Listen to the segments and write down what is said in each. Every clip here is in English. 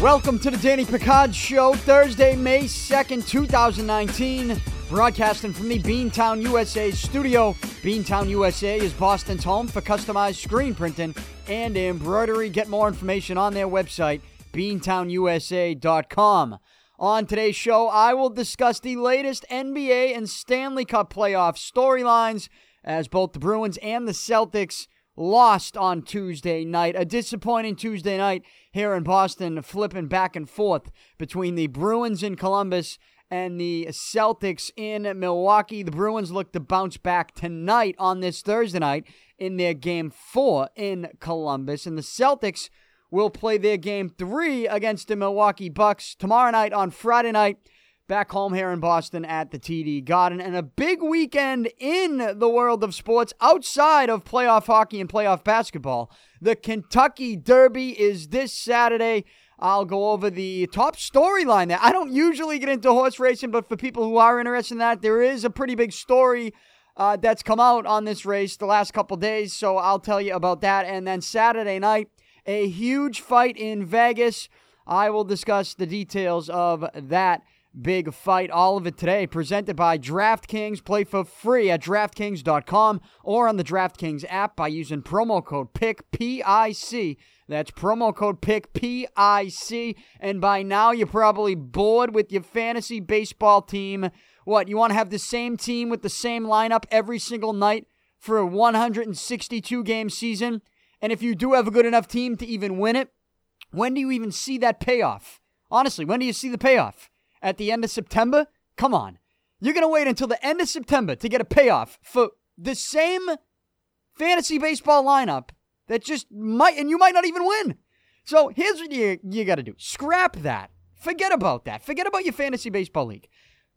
Welcome to the Danny Picard Show, Thursday, May 2nd, 2019. Broadcasting from the Beantown USA studio. Beantown USA is Boston's home for customized screen printing and embroidery. Get more information on their website, beantownusa.com. On today's show, I will discuss the latest NBA and Stanley Cup playoff storylines as both the Bruins and the Celtics lost on Tuesday night. A disappointing Tuesday night here in Boston, flipping back and forth between the Bruins in Columbus and the Celtics in Milwaukee. The Bruins look to bounce back tonight on this Thursday night in their game four in Columbus. And the Celtics will play their game three against the Milwaukee Bucks tomorrow night on Friday night back home here in Boston at the TD Garden. And a big weekend in the world of sports outside of playoff hockey and playoff basketball. The Kentucky Derby is this Saturday. I'll go over the top storyline there. I don't usually get into horse racing, but for people who are interested in that, there is a pretty big story uh, that's come out on this race the last couple days. So I'll tell you about that. And then Saturday night, a huge fight in Vegas. I will discuss the details of that big fight. All of it today, presented by DraftKings. Play for free at DraftKings.com or on the DraftKings app by using promo code PIC, P-I-C. That's promo code PIC, P-I-C. And by now, you're probably bored with your fantasy baseball team. What, you want to have the same team with the same lineup every single night for a 162 game season? And if you do have a good enough team to even win it, when do you even see that payoff? Honestly, when do you see the payoff? At the end of September? Come on. You're going to wait until the end of September to get a payoff for the same fantasy baseball lineup that just might, and you might not even win. So here's what you, you got to do scrap that. Forget about that. Forget about your fantasy baseball league.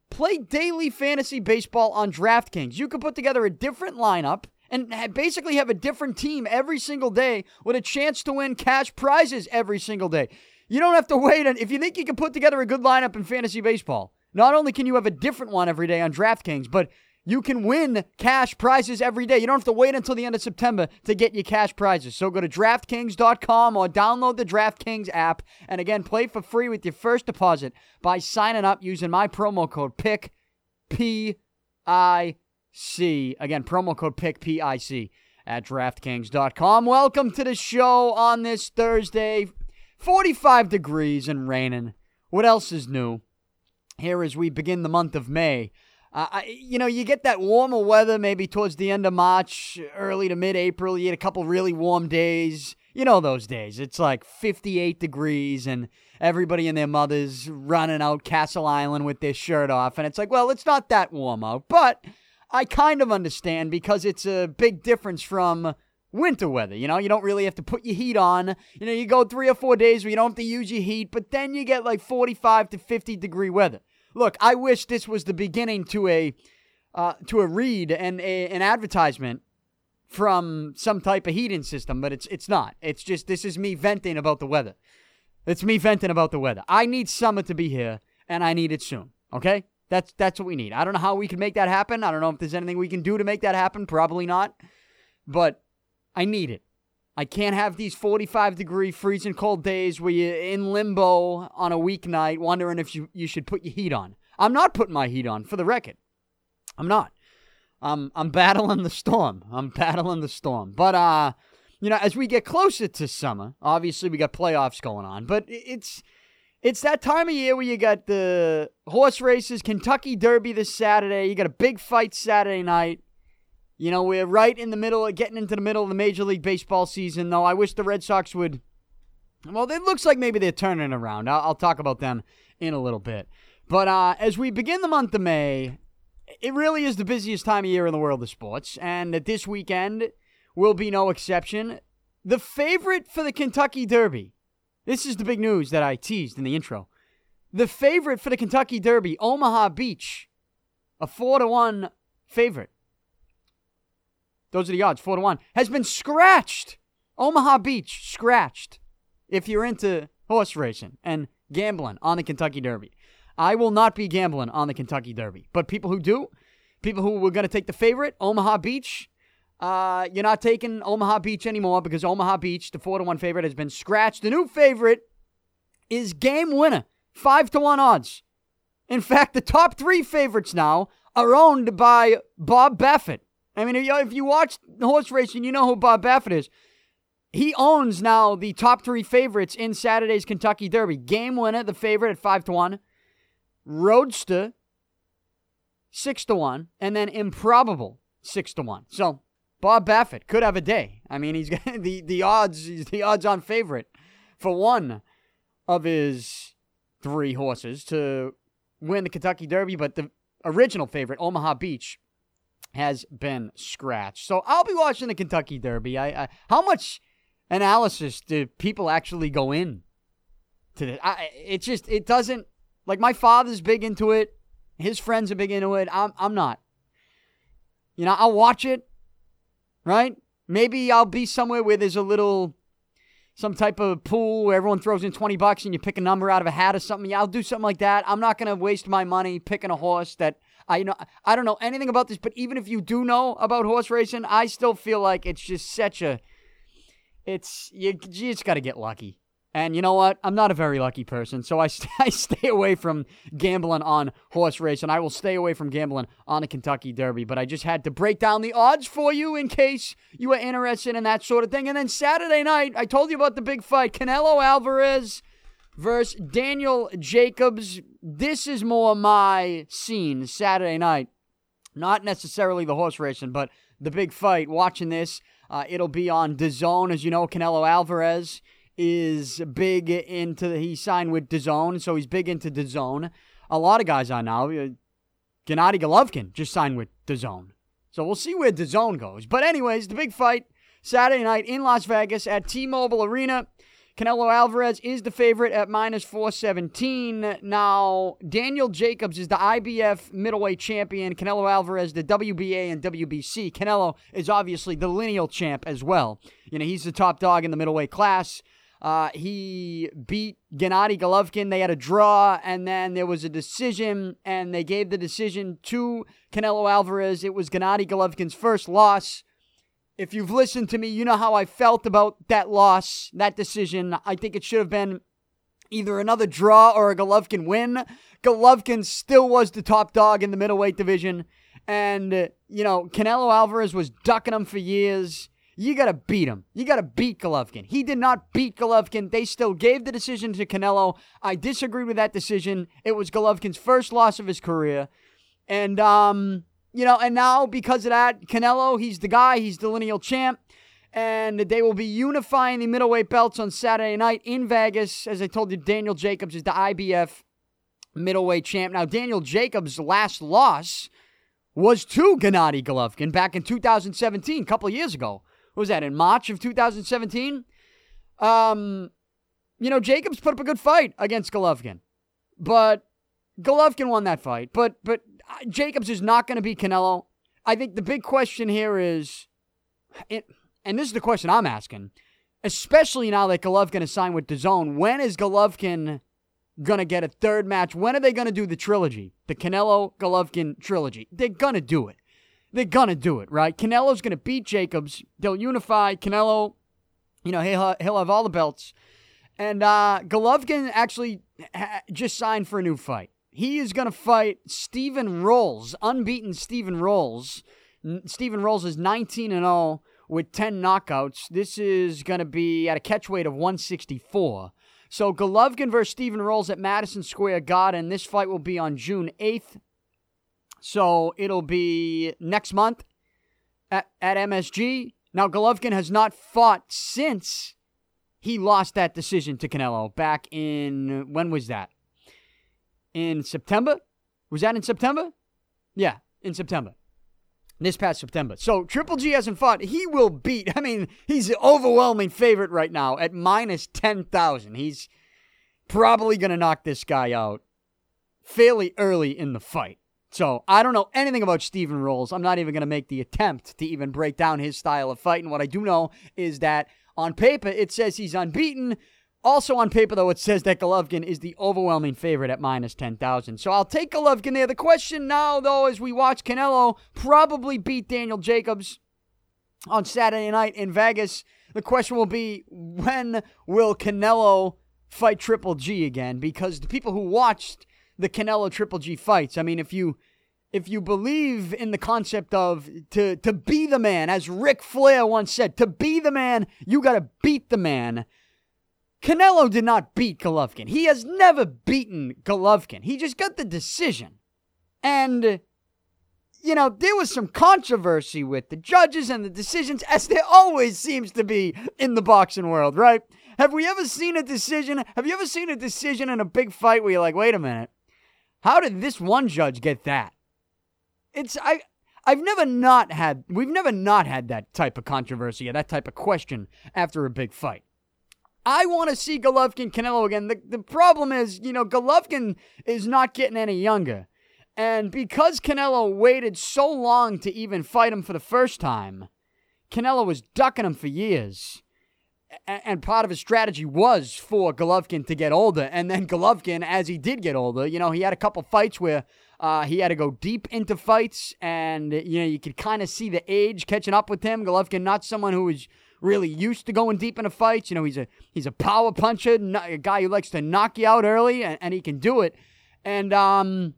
Play daily fantasy baseball on DraftKings. You can put together a different lineup and basically have a different team every single day with a chance to win cash prizes every single day. You don't have to wait. And if you think you can put together a good lineup in fantasy baseball, not only can you have a different one every day on DraftKings, but you can win cash prizes every day. You don't have to wait until the end of September to get your cash prizes. So go to DraftKings.com or download the DraftKings app. And again, play for free with your first deposit by signing up using my promo code PIC, P I C. Again, promo code PIC, P I C at DraftKings.com. Welcome to the show on this Thursday. 45 degrees and raining. What else is new? Here as we begin the month of May. Uh, I, you know, you get that warmer weather maybe towards the end of March, early to mid April. You get a couple really warm days. You know those days. It's like 58 degrees and everybody and their mothers running out Castle Island with their shirt off. And it's like, well, it's not that warm out. But I kind of understand because it's a big difference from winter weather. You know, you don't really have to put your heat on. You know, you go three or four days where you don't have to use your heat, but then you get like 45 to 50 degree weather. Look, I wish this was the beginning to a uh, to a read and a, an advertisement from some type of heating system, but it's it's not. It's just this is me venting about the weather. It's me venting about the weather. I need summer to be here, and I need it soon. Okay, that's that's what we need. I don't know how we can make that happen. I don't know if there's anything we can do to make that happen. Probably not, but I need it. I can't have these 45 degree freezing cold days where you're in limbo on a weeknight wondering if you, you should put your heat on. I'm not putting my heat on, for the record. I'm not. I'm, I'm battling the storm. I'm battling the storm. But, uh, you know, as we get closer to summer, obviously we got playoffs going on, but it's. It's that time of year where you got the horse races, Kentucky Derby this Saturday. You got a big fight Saturday night. You know, we're right in the middle of getting into the middle of the Major League Baseball season, though. I wish the Red Sox would. Well, it looks like maybe they're turning around. I'll, I'll talk about them in a little bit. But uh, as we begin the month of May, it really is the busiest time of year in the world of sports. And this weekend will be no exception. The favorite for the Kentucky Derby. This is the big news that I teased in the intro. The favorite for the Kentucky Derby, Omaha Beach, a 4 to 1 favorite. Those are the odds, four to one. Has been scratched. Omaha Beach scratched. If you're into horse racing and gambling on the Kentucky Derby, I will not be gambling on the Kentucky Derby. But people who do, people who were going to take the favorite, Omaha Beach, Uh, you're not taking Omaha Beach anymore because Omaha Beach, the four to one favorite, has been scratched. The new favorite is game winner, five to one odds. In fact, the top three favorites now are owned by Bob Baffert. I mean, if you watch horse racing, you know who Bob Baffert is. He owns now the top three favorites in Saturday's Kentucky Derby. Game winner, the favorite at five to one. Roadster, six to one, and then Improbable, six to one. So Bob Baffert could have a day. I mean, he's got the the odds. He's the odds-on favorite for one of his three horses to win the Kentucky Derby, but the original favorite, Omaha Beach, has been scratched. So I'll be watching the Kentucky Derby. I, I how much analysis do people actually go in to this? I, it just it doesn't like my father's big into it. His friends are big into it. I'm I'm not. You know, I'll watch it right? Maybe I'll be somewhere where there's a little, some type of pool where everyone throws in 20 bucks and you pick a number out of a hat or something. Yeah, I'll do something like that. I'm not going to waste my money picking a horse that I know. I don't know anything about this, but even if you do know about horse racing, I still feel like it's just such a, it's, you, you just got to get lucky. And you know what? I'm not a very lucky person, so I, st- I stay away from gambling on horse racing. I will stay away from gambling on the Kentucky Derby. But I just had to break down the odds for you in case you were interested in that sort of thing. And then Saturday night, I told you about the big fight Canelo Alvarez versus Daniel Jacobs. This is more my scene Saturday night. Not necessarily the horse racing, but the big fight. Watching this, uh, it'll be on DAZN, as you know, Canelo Alvarez is big into he signed with DAZN, so he's big into DAZN. A lot of guys are now. Uh, Gennady Golovkin just signed with DAZN. So we'll see where DAZN goes. But anyways, the big fight Saturday night in Las Vegas at T-Mobile Arena. Canelo Alvarez is the favorite at minus 417. Now, Daniel Jacobs is the IBF middleweight champion. Canelo Alvarez, the WBA and WBC. Canelo is obviously the lineal champ as well. You know, he's the top dog in the middleweight class. Uh, he beat Gennady Golovkin. They had a draw, and then there was a decision, and they gave the decision to Canelo Alvarez. It was Gennady Golovkin's first loss. If you've listened to me, you know how I felt about that loss, that decision. I think it should have been either another draw or a Golovkin win. Golovkin still was the top dog in the middleweight division. And, you know, Canelo Alvarez was ducking him for years you got to beat him. You got to beat Golovkin. He did not beat Golovkin. They still gave the decision to Canelo. I disagreed with that decision. It was Golovkin's first loss of his career. And, um, you know, and now because of that, Canelo, he's the guy, he's the lineal champ. And they will be unifying the middleweight belts on Saturday night in Vegas. As I told you, Daniel Jacobs is the IBF middleweight champ. Now, Daniel Jacobs' last loss was to Gennady Golovkin back in 2017, a couple years ago was that in March of 2017? Um, you know, Jacobs put up a good fight against Golovkin, but Golovkin won that fight. But but Jacobs is not going to be Canelo. I think the big question here is, it, and this is the question I'm asking, especially now that Golovkin signed with DAZN. When is Golovkin gonna get a third match? When are they gonna do the trilogy, the Canelo Golovkin trilogy? They're gonna do it they're gonna do it, right? Canelo's gonna beat Jacobs. They'll unify. Canelo, you know, he'll he'll have all the belts. And uh, Golovkin actually ha- just signed for a new fight. He is gonna fight Steven Rolls, unbeaten Steven Rolls. N- Steven Rolls is 19 and 0 with 10 knockouts. This is gonna be at a catchweight of 164. So Golovkin versus Steven Rolls at Madison Square Garden. This fight will be on June 8th. So it'll be next month at, at MSG. Now, Golovkin has not fought since he lost that decision to Canelo back in, when was that? In September? Was that in September? Yeah, in September. This past September. So Triple G hasn't fought. He will beat. I mean, he's the overwhelming favorite right now at minus 10,000. He's probably going to knock this guy out fairly early in the fight. So I don't know anything about Steven Rolls. I'm not even going to make the attempt to even break down his style of fighting. What I do know is that on paper it says he's unbeaten. Also on paper though it says that Golovkin is the overwhelming favorite at minus 10,000. So I'll take Golovkin there. The question now though as we watch Canelo probably beat Daniel Jacobs on Saturday night in Vegas. The question will be when will Canelo fight Triple G again? Because the people who watched the Canelo Triple G fights, I mean, if you if you believe in the concept of to to be the man, as Ric Flair once said, to be the man, you got to beat the man. Canelo did not beat Golovkin. He has never beaten Golovkin. He just got the decision. And you know, there was some controversy with the judges and the decisions, as there always seems to be in the boxing world, right? Have we ever seen a decision? Have you ever seen a decision in a big fight where you're like, wait a minute, how did this one judge get that? It's I I've never not had we've never not had that type of controversy or that type of question after a big fight. I want to see Golovkin Canelo again. The the problem is, you know, Golovkin is not getting any younger. And because Canelo waited so long to even fight him for the first time, Canelo was ducking him for years. And part of his strategy was for Golovkin to get older. And then Golovkin, as he did get older, you know, he had a couple fights where uh, he had to go deep into fights. And, you know, you could kind of see the age catching up with him. Golovkin, not someone who was really used to going deep in into fights. You know, he's a he's a power puncher, a guy who likes to knock you out early, and, and he can do it. And um,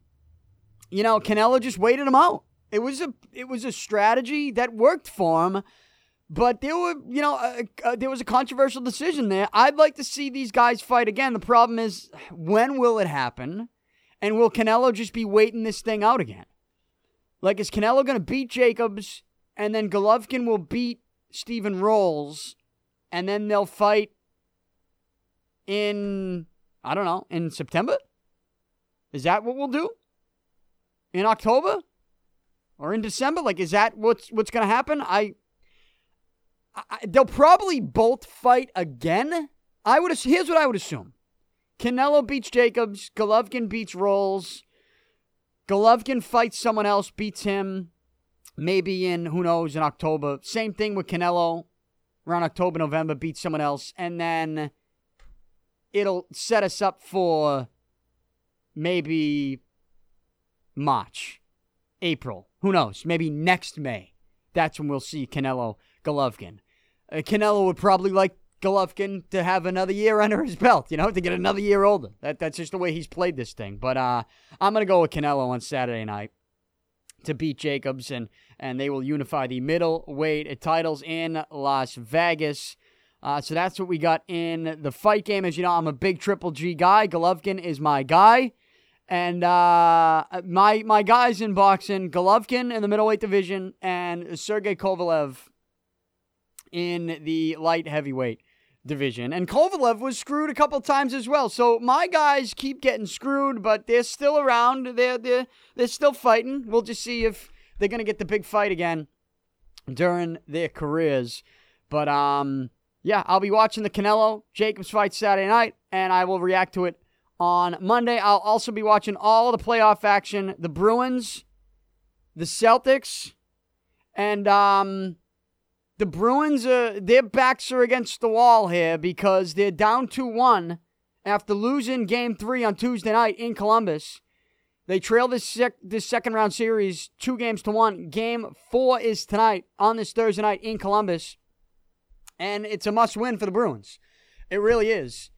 you know, Canelo just waited him out. It was a it was a strategy that worked for him, but there were you know uh, uh, there was a controversial decision there. I'd like to see these guys fight again. The problem is when will it happen, and will Canelo just be waiting this thing out again? Like is Canelo going to beat Jacobs, and then Golovkin will beat Steven Rolls, and then they'll fight in I don't know in September. Is that what we'll do? in October or in December? Like, is that what's what's going to happen? I, I, they'll probably both fight again. I would. Here's what I would assume: Canelo beats Jacobs, Golovkin beats Rolls, Golovkin fights someone else, beats him, maybe in who knows in October. Same thing with Canelo, around October, November, beat someone else, and then it'll set us up for maybe March, April. Who knows? Maybe next May. That's when we'll see Canelo Golovkin. Uh, Canelo would probably like Golovkin to have another year under his belt, you know, to get another year older. That that's just the way he's played this thing. But uh, I'm gonna go with Canelo on Saturday night to beat Jacobs, and and they will unify the middleweight titles in Las Vegas. Uh, so that's what we got in the fight game. As you know, I'm a big Triple G guy. Golovkin is my guy. And uh, my my guys in boxing, Golovkin in the middleweight division and Sergey Kovalev in the light heavyweight division. And Kovalev was screwed a couple times as well. So my guys keep getting screwed, but they're still around. They're they're they're still fighting. We'll just see if they're gonna get the big fight again during their careers. But um yeah, I'll be watching the Canelo Jacobs fight Saturday night, and I will react to it on Monday. I'll also be watching all the playoff action the Bruins, the Celtics, and um, the Bruins, uh, their backs are against the wall here because they're down 2 1 after losing game three on Tuesday night in Columbus. They trail this, sec- this second round series two games to one. Game four is tonight on this Thursday night in Columbus. And it's a must win for the Bruins. It really is.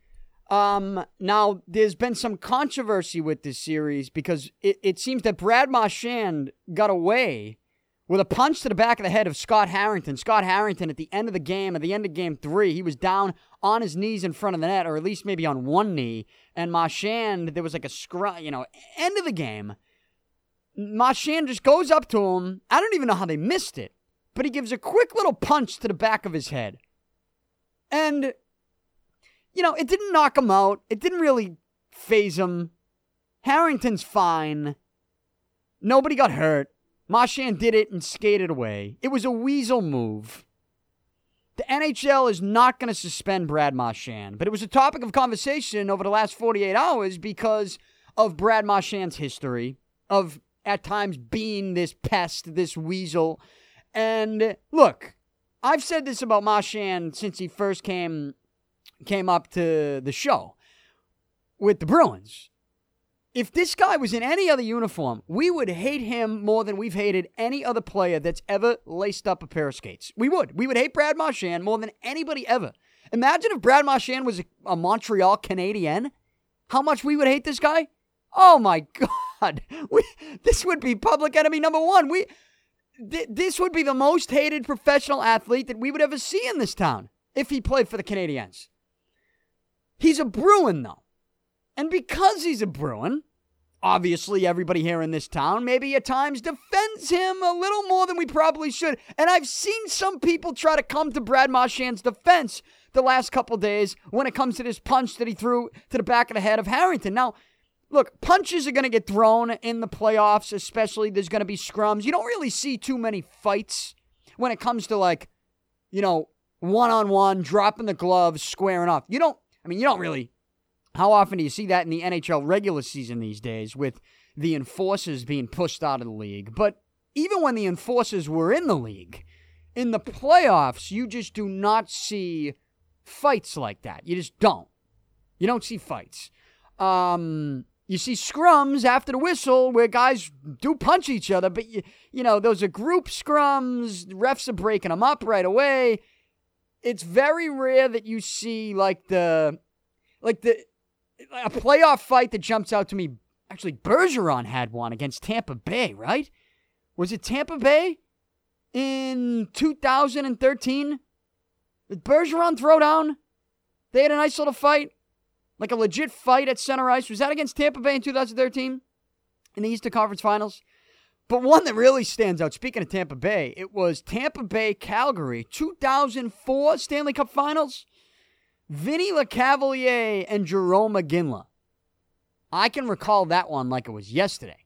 Um, now, there's been some controversy with this series because it, it seems that Brad Marchand got away with a punch to the back of the head of Scott Harrington. Scott Harrington, at the end of the game, at the end of game three, he was down on his knees in front of the net, or at least maybe on one knee. And Marchand, there was like a scrum, you know, end of the game. Marchand just goes up to him. I don't even know how they missed it, but he gives a quick little punch to the back of his head. And you know, it didn't knock him out. It didn't really faze him. Harrington's fine. Nobody got hurt. Marchand did it and skated away. It was a weasel move. The NHL is not going to suspend Brad Marchand, but it was a topic of conversation over the last 48 hours because of Brad Marchand's history of at times being this pest, this weasel. And look, I've said this about Marchand since he first came came up to the show with the Bruins. If this guy was in any other uniform, we would hate him more than we've hated any other player that's ever laced up a pair of skates. We would. We would hate Brad Marchand more than anybody ever. Imagine if Brad Marchand was a, a Montreal Canadien. How much we would hate this guy? Oh my God. We, this would be public enemy number one. We th- this would be the most hated professional athlete that we would ever see in this town if he played for the Canadiens. He's a Bruin, though. And because he's a Bruin, obviously everybody here in this town maybe at times defends him a little more than we probably should. And I've seen some people try to come to Brad Marchand's defense the last couple days when it comes to this punch that he threw to the back of the head of Harrington. Now, look, punches are going to get thrown in the playoffs, especially there's going to be scrums. You don't really see too many fights when it comes to like, you know, one on one, dropping the gloves, squaring off. You don't, I mean, you don't really how often do you see that in the NHL regular season these days with the enforcers being pushed out of the league? But even when the enforcers were in the league, in the playoffs, you just do not see fights like that. You just don't. You don't see fights. Um, you see scrums after the whistle where guys do punch each other, but you, you know, those are group scrums. Refs are breaking them up right away. It's very rare that you see like the, like the, a playoff fight that jumps out to me. Actually, Bergeron had one against Tampa Bay, right? Was it Tampa Bay in 2013? Did Bergeron throw down? They had a nice little fight, like a legit fight at center ice. Was that against Tampa Bay in 2013 in the Eastern Conference Finals? But one that really stands out, speaking of Tampa Bay, it was Tampa Bay Calgary 2004 Stanley Cup Finals. Vinny Lecavalier and Jarome Iginla. I can recall that one like it was yesterday.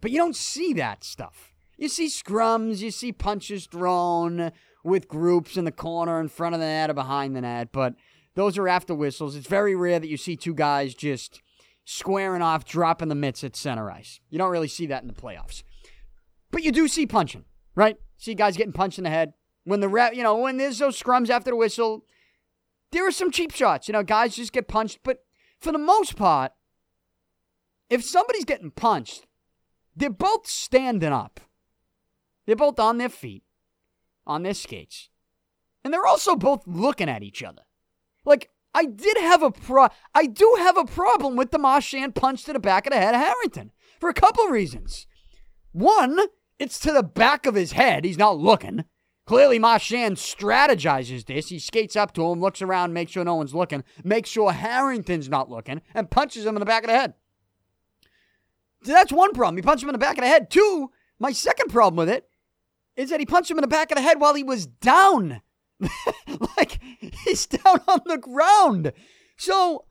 But you don't see that stuff. You see scrums, you see punches thrown with groups in the corner, in front of the net, or behind the net, but those are after whistles. It's very rare that you see two guys just squaring off, dropping the mitts at center ice. You don't really see that in the playoffs. But you do see punching, right? See guys getting punched in the head. When the ref, you know, when there's those scrums after the whistle, there are some cheap shots. You know, guys just get punched. But for the most part, if somebody's getting punched, they're both standing up. They're both on their feet, on their skates. And they're also both looking at each other. Like, I did have a pro I do have a problem with the Marchand punch to the back of the head of Harrington for a couple reasons. One, it's to the back of his head. He's not looking. Clearly, Marchand strategizes this. He skates up to him, looks around, makes sure no one's looking, makes sure Harrington's not looking, and punches him in the back of the head. So that's one problem. He punched him in the back of the head. Two, my second problem with it is that he punched him in the back of the head while he was down. like, he's down on the ground. So,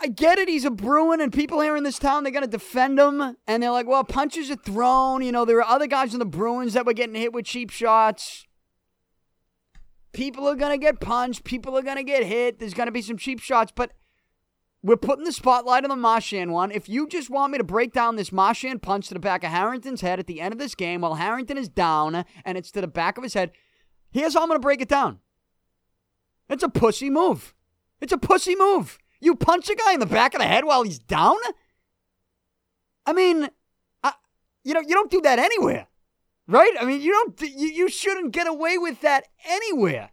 I get it. He's a Bruin, and people here in this town, they're going to defend him. And they're like, well, punches are thrown. You know, there are other guys in the Bruins that were getting hit with cheap shots. People are going to get punched. People are going to get hit. There's going to be some cheap shots. But we're putting the spotlight on the Marchand one. If you just want me to break down this Marchand punch to the back of Harrington's head at the end of this game while Harrington is down and it's to the back of his head, here's how I'm going to break it down. It's a pussy move. It's a pussy move. You punch a guy in the back of the head while he's down? I mean, I, you know, you don't do that anywhere, right? I mean, you don't. You, you shouldn't get away with that anywhere,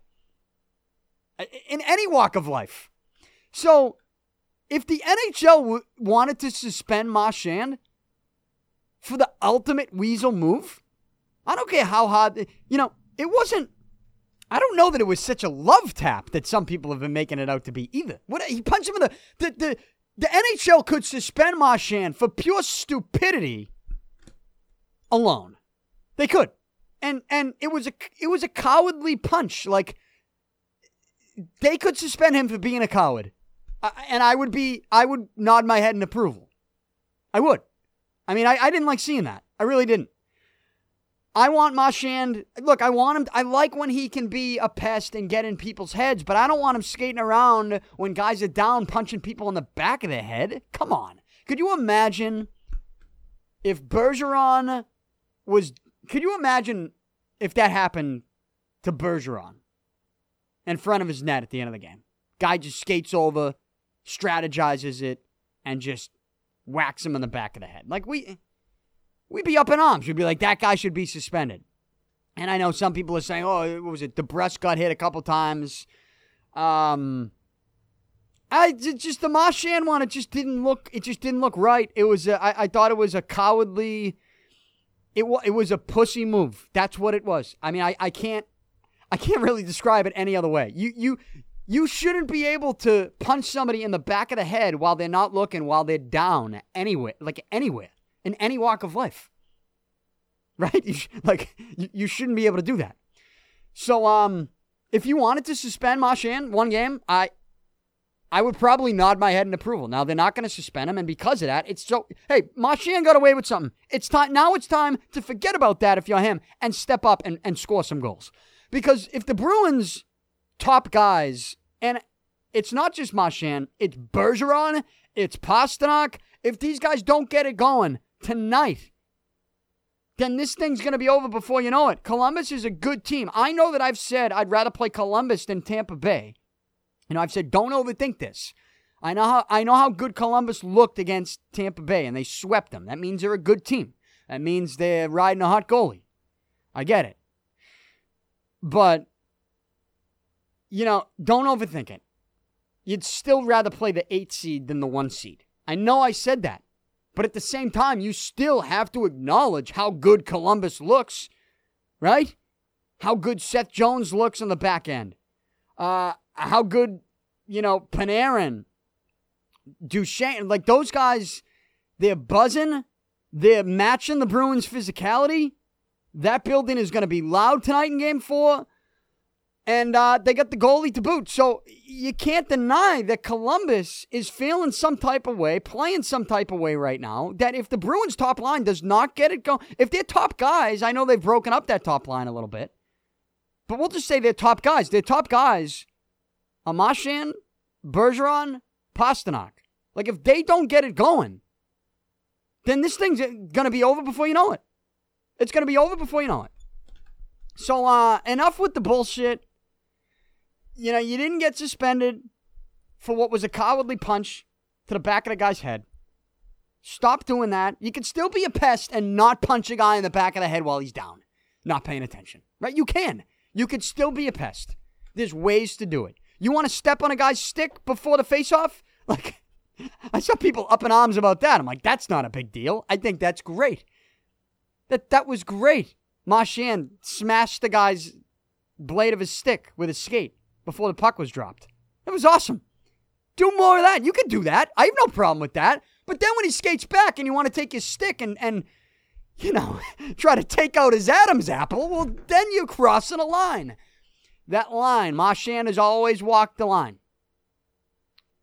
in any walk of life. So, if the NHL w- wanted to suspend Marchand for the ultimate weasel move, I don't care how hard. You know, it wasn't I don't know that it was such a love tap that some people have been making it out to be either. What he punched him in the the the, the NHL could suspend Marchand for pure stupidity alone. They could. And and it was a it was a cowardly punch. Like they could suspend him for being a coward. and I would be I would nod my head in approval. I would. I mean, I, I didn't like seeing that. I really didn't. I want Marchand. Look, I want him. I like when he can be a pest and get in people's heads, but I don't want him skating around when guys are down, punching people in the back of the head. Come on. Could you imagine if Bergeron was? Could you imagine if that happened to Bergeron in front of his net at the end of the game? Guy just skates over, strategizes it, and just whacks him in the back of the head. Like we we'd be up in arms. We'd be like, that guy should be suspended. And I know some people are saying, oh, what was it? DeBrusk got hit a couple times. Um, I just the Marchand one. It just didn't look. It just didn't look right. It was. A, I, I thought it was a cowardly. It was. It was a pussy move. That's what it was. I mean, I, I can't. I can't really describe it any other way. You you you shouldn't be able to punch somebody in the back of the head while they're not looking, while they're down anywhere, like anywhere in any walk of life. Right? You sh- like you, you shouldn't be able to do that. So um, if you wanted to suspend Marchand one game, I I would probably nod my head in approval. Now they're not going to suspend him, and because of that, it's so. Hey, Marchand got away with something. It's time now. It's time to forget about that if you're him and step up and, and score some goals. Because if the Bruins top guys, and it's not just Marchand, it's Bergeron, it's Pastrnak. If these guys don't get it going tonight, then this thing's going to be over before you know it. Columbus is a good team. I know that I've said I'd rather play Columbus than Tampa Bay. You know, I've said don't overthink this. I know how I know how good Columbus looked against Tampa Bay and they swept them. That means they're a good team. That means they're riding a hot goalie. I get it. But you know, don't overthink it. You'd still rather play the 8 seed than the 1 seed. I know I said that. But at the same time, you still have to acknowledge how good Columbus looks, right? How good Seth Jones looks on the back end. Uh, how good, you know, Panarin, Duchene, like those guys, they're buzzing. They're matching the Bruins' physicality. That building is going to be loud tonight in game four and uh, they got the goalie to boot. So you can't deny that Columbus is feeling some type of way, playing some type of way right now. That if the Bruins' top line does not get it going, if they're top guys, I know they've broken up that top line a little bit, but we'll just say they're top guys. They're top guys. Marchand, Bergeron, Pastrnak. Like if they don't get it going, then this thing's gonna be over before you know it. It's gonna be over before you know it. So uh enough with the bullshit you know, you didn't get suspended for what was a cowardly punch to the back of the guy's head. Stop doing that. You can still be a pest and not punch a guy in the back of the head while he's down, not paying attention. Right? You can. You could still be a pest. There's ways to do it. You want to step on a guy's stick before the face-off? Like, I saw people up in arms about that. I'm like, that's not a big deal. I think that's great. That that was great. Marchand smashed the guy's blade of his stick with his skate before the puck was dropped. It was awesome. Do more of that. You can do that. I have no problem with that. But then when he skates back and you want to take his stick and, and you know, try to take out his Adam's apple, well, then you're crossing a line. That line, Marchand has always walked the line.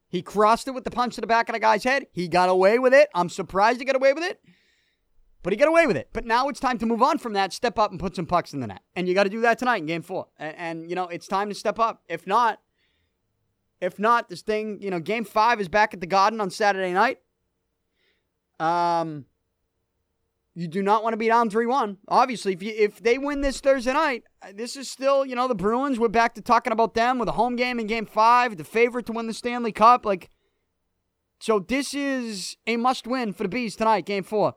He crossed it with the punch to the back of the guy's head. He got away with it. I'm surprised he got away with it. But he got away with it. But now it's time to move on from that, step up and put some pucks in the net. And you got to do that tonight in game four. And, and, you know, it's time to step up. If not, if not, this thing, you know, game five is back at the Garden on Saturday night. Um, you do not want to be down 3 1. Obviously, if, you, if they win this Thursday night, this is still, you know, the Bruins. We're back to talking about them with a home game in game five, the favorite to win the Stanley Cup. Like, so this is a must win for the Bees tonight, game four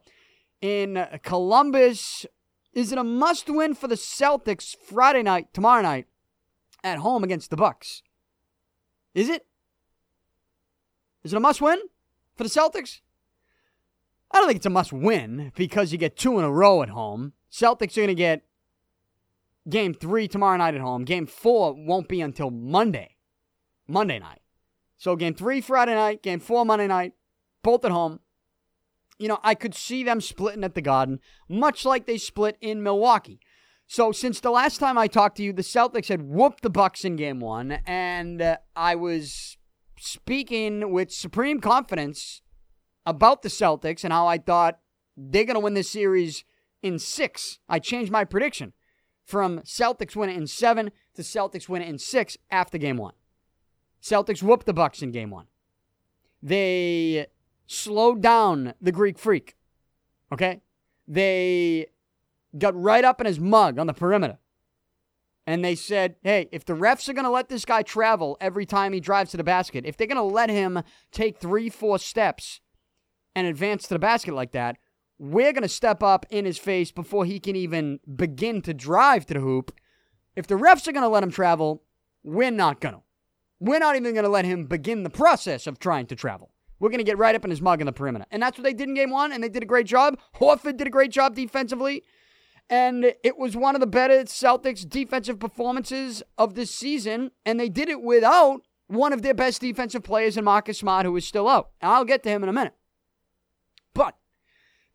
in Columbus. Is it a must win for the Celtics Friday night, tomorrow night, at home against the Bucks? Is it? Is it a must win for the Celtics? I don't think it's a must win because you get two in a row at home. Celtics are going to get game three tomorrow night at home. Game four won't be until Monday, Monday night. So game three Friday night, game four Monday night, both at home you know, I could see them splitting at the Garden, much like they split in Milwaukee. So since the last time I talked to you, the Celtics had whooped the Bucks in Game One, and uh, I was speaking with supreme confidence about the Celtics and how I thought they're going to win this series in six. I changed my prediction from Celtics win it in seven to Celtics win it in six after Game One. Celtics whooped the Bucks in Game One. They slowed down the Greek freak. Okay? They got right up in his mug on the perimeter. And they said, hey, if the refs are going to let this guy travel every time he drives to the basket, if they're going to let him take three, four steps and advance to the basket like that, we're going to step up in his face before he can even begin to drive to the hoop. If the refs are going to let him travel, we're not going to. We're not even going to let him begin the process of trying to travel. We're going to get right up in his mug in the perimeter. And that's what they did in game one, and they did a great job. Horford did a great job defensively. And it was one of the better Celtics defensive performances of this season. And they did it without one of their best defensive players in Marcus Smart, who is still out. And I'll get to him in a minute. But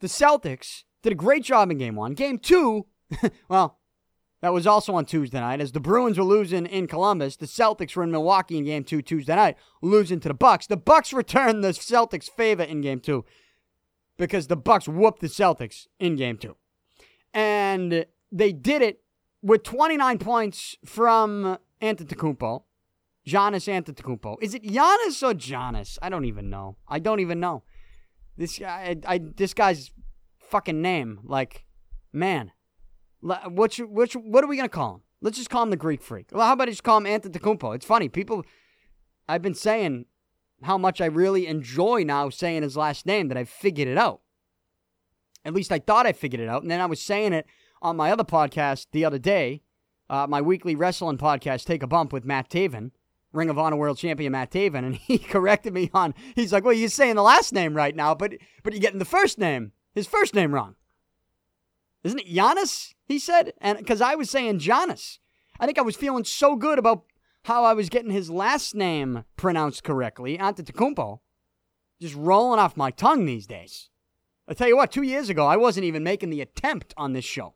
the Celtics did a great job in game one. Game two, well, that was also on Tuesday night. As the Bruins were losing in Columbus, the Celtics were in Milwaukee in game two Tuesday night, losing to the Bucks. The Bucks returned the Celtics' favor in game two because the Bucks whooped the Celtics in game two. And they did it with 29 points from Antetokounmpo. Giannis Antetokounmpo. Is it Giannis or Giannis? I don't even know. I don't even know. This guy, I, I this guy's fucking name, like, man, which, which, what are we gonna call him? Let's just call him the Greek freak. Well, how about I just call him Antetokounmpo? It's funny, people. I've been saying how much I really enjoy now saying his last name that I've figured it out. At least I thought I figured it out. And then I was saying it on my other podcast the other day, uh, my weekly wrestling podcast, Take a Bump with Matt Taven, Ring of Honor World Champion Matt Taven, and he corrected me on. He's like, "Well, you're saying the last name right now, but but you're getting the first name, his first name wrong, isn't it Giannis?" He said, and because I was saying Giannis, I think I was feeling so good about how I was getting his last name pronounced correctly, Antetokounmpo, just rolling off my tongue these days. I tell you what, two years ago, I wasn't even making the attempt on this show.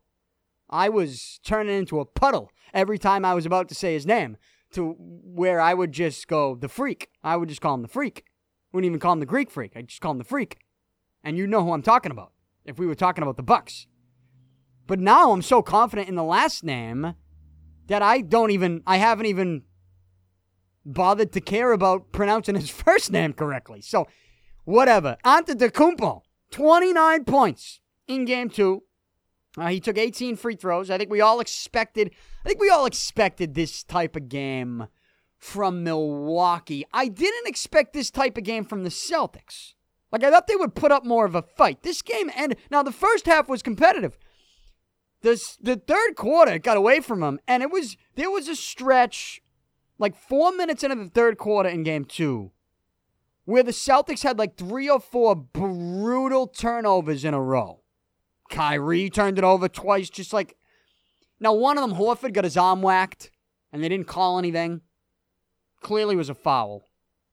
I was turning into a puddle every time I was about to say his name, to where I would just go, the freak. I would just call him the freak. Wouldn't even call him the Greek freak. I'd just call him the freak. And you know who I'm talking about if we were talking about the Bucks. But now I'm so confident in the last name that I don't even, I haven't even bothered to care about pronouncing his first name correctly. So, whatever. Ante Antetokounmpo 29 points in game two. Uh, he took 18 free throws. I think we all expected. I think we all expected this type of game from Milwaukee. I didn't expect this type of game from the Celtics. Like I thought they would put up more of a fight. This game ended. Now the first half was competitive. The third quarter got away from them, and it was there was a stretch, like four minutes into the third quarter in game two, where the Celtics had like three or four brutal turnovers in a row. Kyrie turned it over twice, just like. Now, one of them, Horford, got his arm whacked, and they didn't call anything. Clearly was a foul.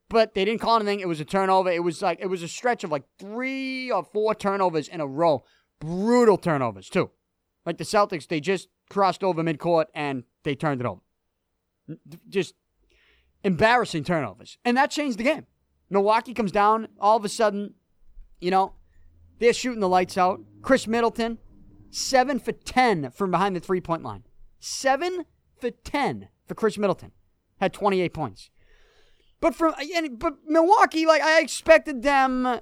But they didn't call anything. It was a turnover. It was like it was a stretch of like three or four turnovers in a row. Brutal turnovers, too. Like the Celtics, they just crossed over midcourt and they turned it over. Just embarrassing turnovers. And that changed the game. Milwaukee comes down, all of a sudden, you know, they're shooting the lights out. Khris Middleton, 7 for 10 from behind the three point line. 7 for 10 for Khris Middleton. Had 28 points. But from but Milwaukee, like I expected them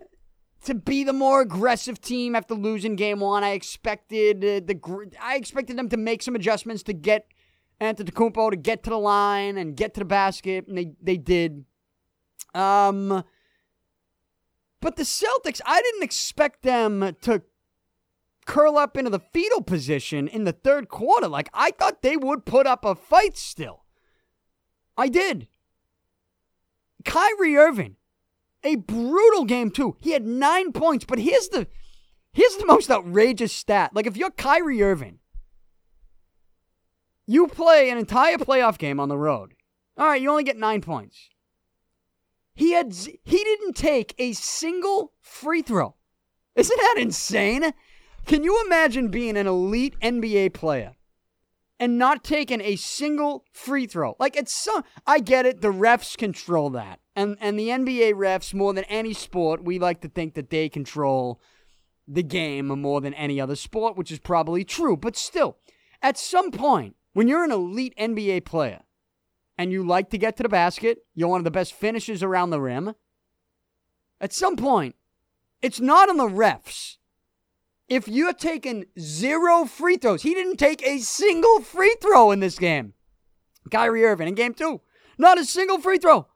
to be the more aggressive team after losing game one. I expected uh, the I expected them to make some adjustments to get Antetokounmpo to get to the line and get to the basket, and they they did. Um, but the Celtics, I didn't expect them to curl up into the fetal position in the third quarter. Like, I thought they would put up a fight still. I did. Kyrie Irving, a brutal game too. He had nine points, but here's the here's the most outrageous stat. Like if you're Kyrie Irving, you play an entire playoff game on the road. All right, you only get nine points. He had he didn't take a single free throw. Isn't that insane? Can you imagine being an elite NBA player and not taking a single free throw? Like it's so I get it, the refs control that. And and the NBA refs more than any sport, we like to think that they control the game more than any other sport, which is probably true, but still, at some point, when you're an elite NBA player, and you like to get to the basket, you're one of the best finishers around the rim. At some point, it's not on the refs. If you're taking zero free throws, he didn't take a single free throw in this game. Kyrie Irving in game two, not a single free throw.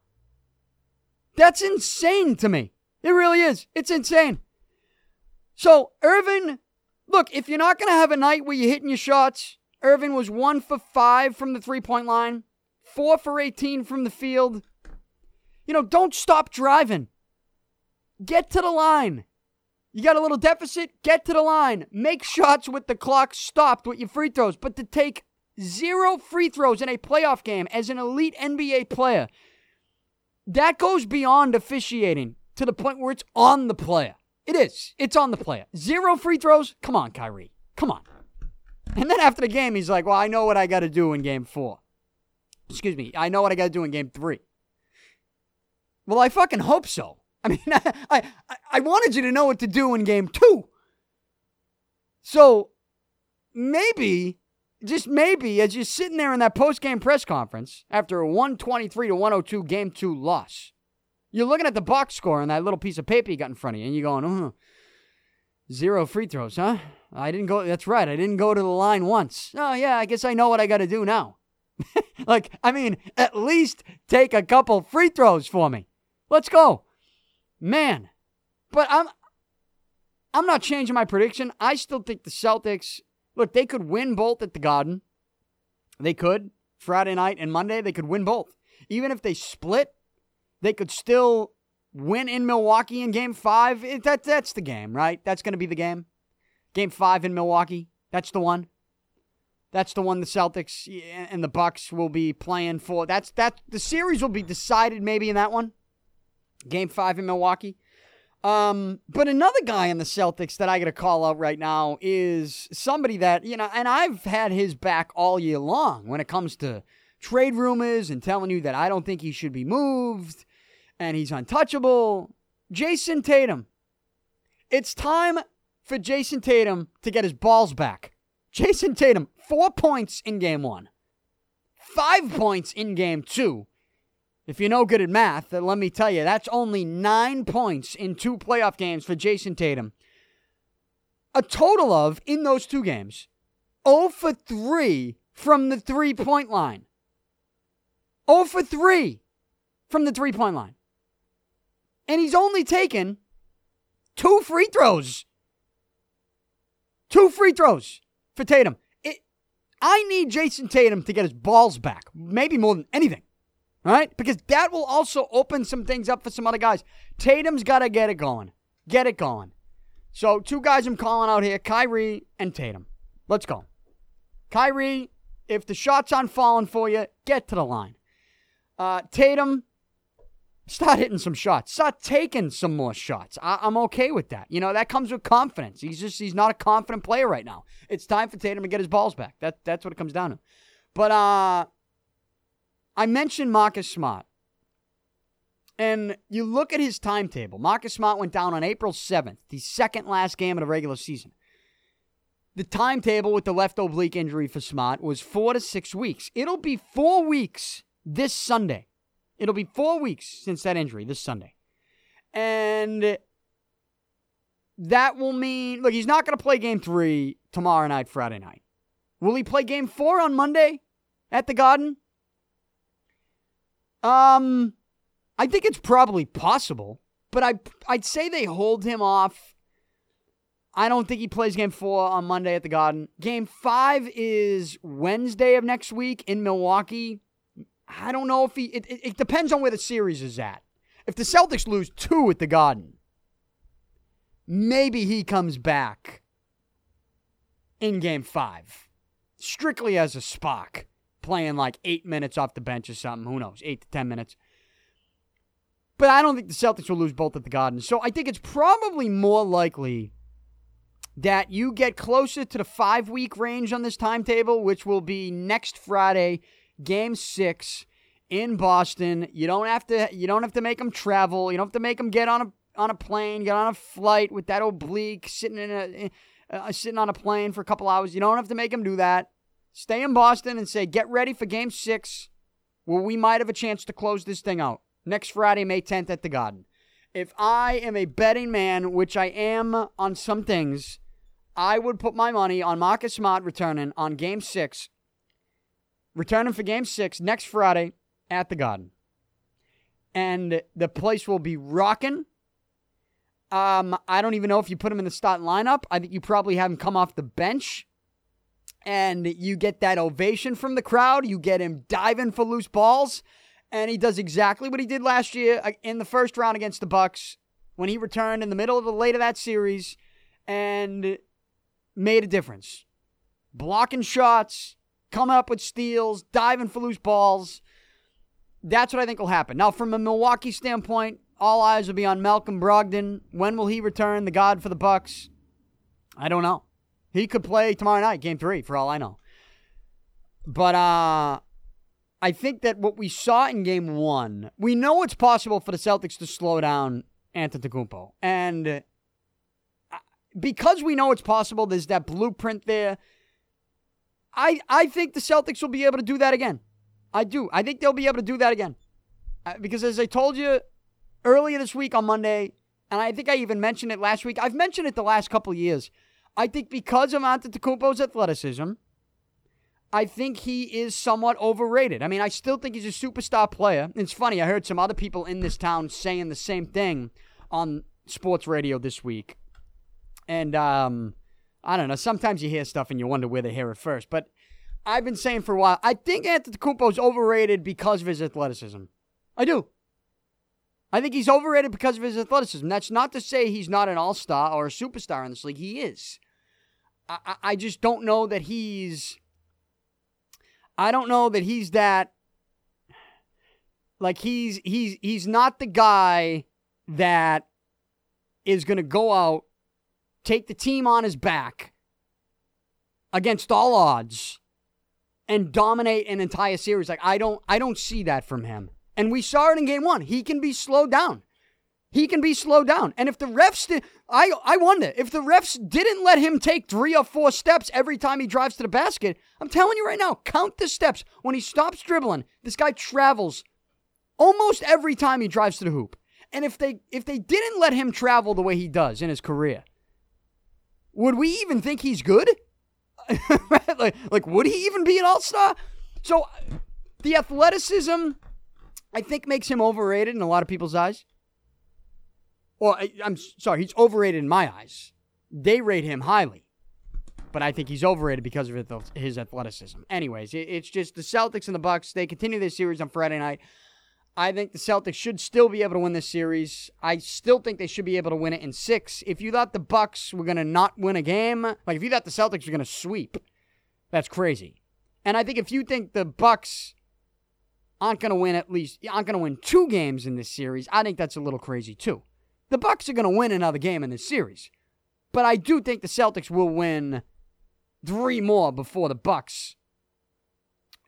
That's insane to me. It really is. It's insane. So, Irvin, look, if you're not going to have a night where you're hitting your shots, Irvin was one for five from the three point line, four for 18 from the field. You know, don't stop driving. Get to the line. You got a little deficit? Get to the line. Make shots with the clock stopped with your free throws. But to take zero free throws in a playoff game as an elite NBA player, that goes beyond officiating to the point where it's on the player. It is. It's on the player. Zero free throws? Come on, Kyrie. Come on. And then after the game, he's like, well, I know what I got to do in game four. Excuse me. I know what I got to do in game three. Well, I fucking hope so. I mean, I, I, I wanted you to know what to do in game two. So maybe, just maybe, as you're sitting there in that post game press conference after a 123 to 102 game two loss, you're looking at the box score on that little piece of paper you got in front of you, and you're going, oh, zero free throws, huh? I didn't go, that's right, I didn't go to the line once. Oh, yeah, I guess I know what I got to do now. like, I mean, at least take a couple free throws for me. Let's go. Man, but I'm I'm not changing my prediction. I still think the Celtics, look, they could win both at the Garden. They could. Friday night and Monday, they could win both. Even if they split, they could still win in Milwaukee in game five. It, that, that's the game, right? That's going to be the game. Game five in Milwaukee. That's the one. That's the one the Celtics and the Bucks will be playing for. That's that the series will be decided maybe in that one. Game five in Milwaukee. Um, but another guy in the Celtics that I got to call out right now is somebody that, you know, and I've had his back all year long when it comes to trade rumors and telling you that I don't think he should be moved and he's untouchable. Jayson Tatum. It's time for Jayson Tatum to get his balls back. Jayson Tatum, four points in game one, five points in game two, if you're no good at math, then let me tell you, that's only nine points in two playoff games for Jayson Tatum. A total of, in those two games, 0 for 3 from the three point line. 0 for 3 from the three point line. And he's only taken two free throws. Two free throws for Tatum. It, I need Jayson Tatum to get his balls back, maybe more than anything. Right? Because that will also open some things up for some other guys. Tatum's got to get it going. Get it going. So, two guys I'm calling out here Kyrie and Tatum. Let's go. Kyrie, if the shot's aren't falling for you, get to the line. Uh, Tatum, start hitting some shots. Start taking some more shots. I- am okay with that. You know, that comes with confidence. He's just, he's not a confident player right now. It's time for Tatum to get his balls back. That, that's what it comes down to. But, uh, I mentioned Marcus Smart. And you look at his timetable. Marcus Smart went down on April 7th, the second last game of the regular season. The timetable with the left oblique injury for Smart was four to six weeks. It'll be four weeks this Sunday. It'll be four weeks since that injury this Sunday. And that will mean, look, he's not going to play game three tomorrow night, Friday night. Will he play game four on Monday at the Garden? Um, I think it's probably possible, but I I'd say they hold him off. I don't think he plays game four on Monday at the Garden. Game five is Wednesday of next week in Milwaukee. I don't know if he. It, it, it depends on where the series is at. If the Celtics lose two at the Garden, maybe he comes back in game five, strictly as a Spock playing like eight minutes off the bench or something. Who knows? Eight to 10 minutes. But I don't think the Celtics will lose both at the Garden. So I think it's probably more likely that you get closer to the five week range on this timetable, which will be next Friday, game six in Boston. You don't have to you don't have to make them travel. You don't have to make them get on a on a plane, get on a flight with that oblique, sitting in a uh, sitting on a plane for a couple hours. You don't have to make them do that stay in Boston and say, get ready for game six, where we might have a chance to close this thing out next Friday, May 10th at the Garden. If I am a betting man, which I am on some things, I would put my money on Marcus Smart returning on game six, returning for game six next Friday at the Garden. And the place will be rocking. Um, I don't even know if you put him in the starting lineup. I think you probably have him come off the bench. And you get that ovation from the crowd. You get him diving for loose balls. And he does exactly what he did last year uh, in the first round against the Bucks when he returned in the middle of the late of that series and made a difference. Blocking shots, coming up with steals, diving for loose balls. That's what I think will happen. Now, from a Milwaukee standpoint, all eyes will be on Malcolm Brogdon. When will he return? The God for the Bucks. I don't know. He could play tomorrow night, game three, for all I know. But uh I think that what we saw in game one, we know it's possible for the Celtics to slow down Antetokounmpo. And uh, because we know it's possible, there's that blueprint there. I I think the Celtics will be able to do that again. I do. I think they'll be able to do that again. Uh, because as I told you earlier this week on Monday, and I think I even mentioned it last week. I've mentioned it the last couple years. I think because of Antetokounmpo's athleticism, I think he is somewhat overrated. I mean, I still think he's a superstar player. It's funny, I heard some other people in this town saying the same thing on sports radio this week. And um, I don't know, sometimes you hear stuff and you wonder where they hear it first. But I've been saying for a while, I think Antetokounmpo is overrated because of his athleticism. I do. I think he's overrated because of his athleticism. That's not to say he's not an all star or a superstar in this league. He is. I, I just don't know that he's. I don't know that he's that. Like he's he's he's not the guy that is going to go out, take the team on his back against all odds, and dominate an entire series. Like I don't I don't see that from him. And we saw it in game one. He can be slowed down. He can be slowed down. And if the refs did, I, I wonder, if the refs didn't let him take three or four steps every time he drives to the basket, I'm telling you right now, count the steps. When he stops dribbling, this guy travels almost every time he drives to the hoop. And if they if they didn't let him travel the way he does in his career, would we even think he's good? like, like, would he even be an all-star? So the athleticism I think makes him overrated in a lot of people's eyes. Well, I, am sorry, he's overrated in my eyes. They rate him highly, but I think he's overrated because of his athleticism. Anyways, it's just the Celtics and the Bucks. They continue this series on Friday night. I think the Celtics should still be able to win this series. I still think they should be able to win it in six. If you thought the Bucks were going to not win a game, like if you thought the Celtics were going to sweep, that's crazy. And I think if you think the Bucks aren't going to win at least aren't going to win two games in this series, I think that's a little crazy too. The Bucks are going to win another game in this series, but I do think the Celtics will win three more before the Bucks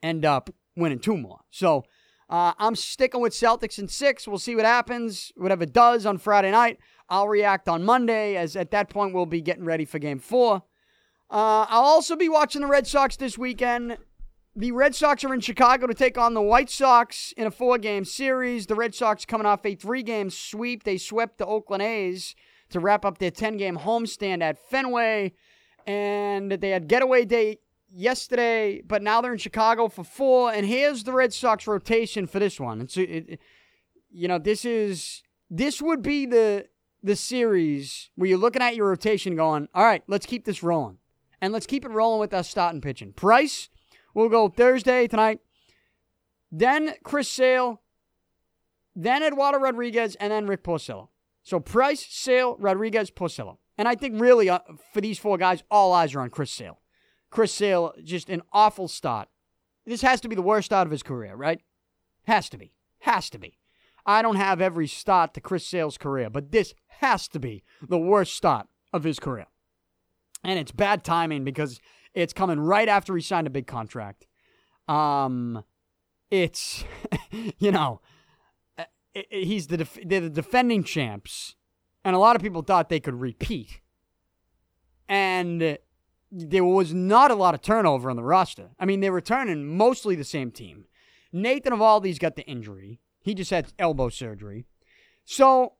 end up winning two more. So uh, I'm sticking with Celtics in six. We'll see what happens. Whatever it does on Friday night, I'll react on Monday. As at that point, we'll be getting ready for Game Four. Uh, I'll also be watching the Red Sox this weekend. The Red Sox are in Chicago to take on the White Sox in a four game series. The Red Sox coming off a three game sweep. They swept the Oakland A's to wrap up their 10 game homestand at Fenway. And they had getaway day yesterday, but now they're in Chicago for four. And here's the Red Sox rotation for this one. It's, it, you know, this is, this would be the, the series where you're looking at your rotation going, all right, let's keep this rolling. And let's keep it rolling with us starting pitching. Price, We'll go Thursday tonight. Then Chris Sale. Then Eduardo Rodriguez. And then Rick Porcello. So Price, Sale, Rodriguez, Porcello. And I think really uh, for these four guys, all eyes are on Chris Sale. Chris Sale, just an awful start. This has to be the worst start of his career, right? Has to be. Has to be. I don't have every start to Chris Sale's career, but this has to be the worst start of his career. And it's bad timing because it's coming right after he signed a big contract. Um, it's you know, uh, he's the def- the defending champs, and a lot of people thought they could repeat. And there was not a lot of turnover on the roster. I mean, they're returning mostly the same team. Nathan Eovaldi's got the injury. He just had elbow surgery. So,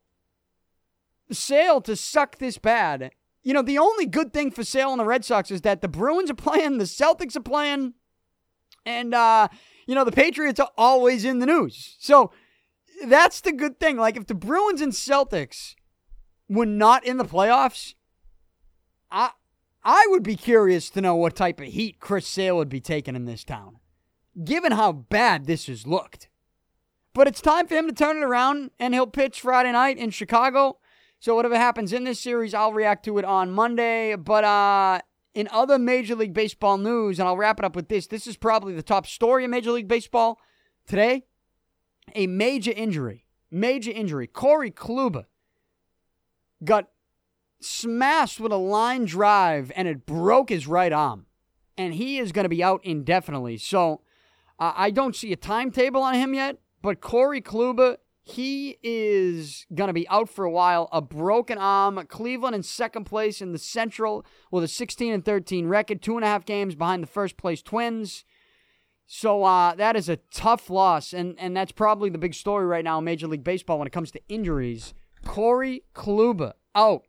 Sale to suck this bad you know, the only good thing for Sale and the Red Sox is that the Bruins are playing, the Celtics are playing, and, uh, you know, the Patriots are always in the news. So that's the good thing. Like, if the Bruins and Celtics were not in the playoffs, I I would be curious to know what type of heat Chris Sale would be taking in this town, given how bad this has looked. But it's time for him to turn it around, and he'll pitch Friday night in Chicago. So whatever happens in this series, I'll react to it on Monday. But uh, in other Major League Baseball news, and I'll wrap it up with this. This is probably the top story in Major League Baseball today. A major injury, major injury. Corey Kluber got smashed with a line drive and it broke his right arm. And he is going to be out indefinitely. So uh, I don't see a timetable on him yet, but Corey Kluber, he is going to be out for a while. A broken arm. Cleveland in second place in the Central with a 16 and 13 record, two and a half games behind the first place Twins. So uh, that is a tough loss, and, and that's probably the big story right now in Major League Baseball when it comes to injuries. Corey Kluber out.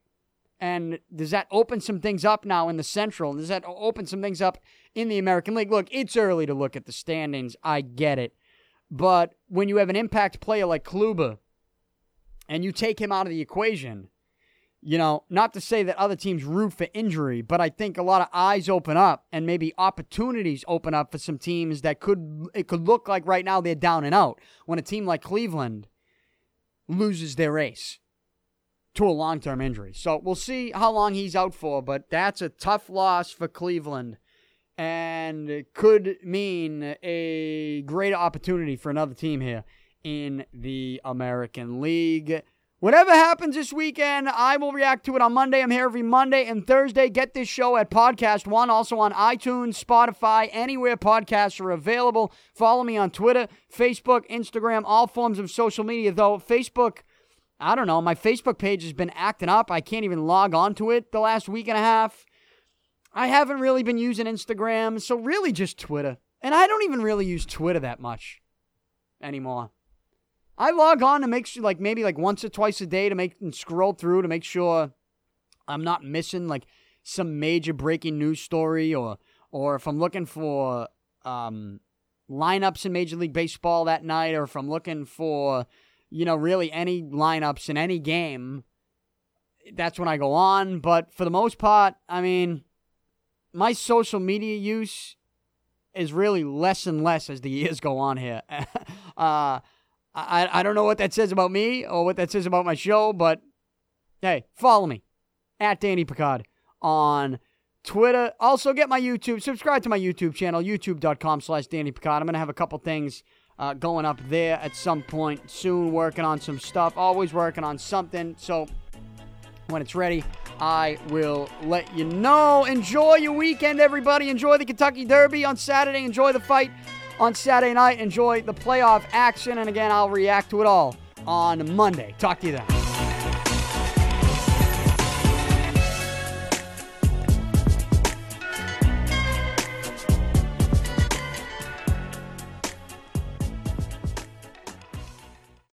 And does that open some things up now in the Central? Does that open some things up in the American League? Look, it's early to look at the standings. I get it. But when you have an impact player like Kluber and you take him out of the equation, you know, not to say that other teams root for injury, but I think a lot of eyes open up and maybe opportunities open up for some teams that could it could look like right now they're down and out when a team like Cleveland loses their ace to a long term injury. So we'll see how long he's out for, but that's a tough loss for Cleveland and could mean a great opportunity for another team here in the American League. Whatever happens this weekend, I will react to it on Monday. I'm here every Monday and Thursday. Get this show at Podcast One, also on iTunes, Spotify, anywhere podcasts are available. Follow me on Twitter, Facebook, Instagram, all forms of social media, though Facebook I don't know. My Facebook page has been acting up. I can't even log on to it the last week and a half. I haven't really been using Instagram, so really just Twitter. And I don't even really use Twitter that much anymore. I log on to make sure, like maybe like once or twice a day to make and scroll through to make sure I'm not missing like some major breaking news story or or if I'm looking for um, lineups in Major League Baseball that night or if I'm looking for you know, really any lineups in any game, that's when I go on. But for the most part, I mean, my social media use is really less and less as the years go on here. uh, I, I don't know what that says about me or what that says about my show, but hey, follow me at Danny Picard on Twitter. Also, get my YouTube. Subscribe to my YouTube channel, youtube.com slash Danny Picard. I'm going to have a couple things uh, going up there at some point soon, working on some stuff. Always working on something. So when it's ready, I will let you know. Enjoy your weekend, everybody. Enjoy the Kentucky Derby on Saturday. Enjoy the fight on Saturday night. Enjoy the playoff action. And again, I'll react to it all on Monday. Talk to you then.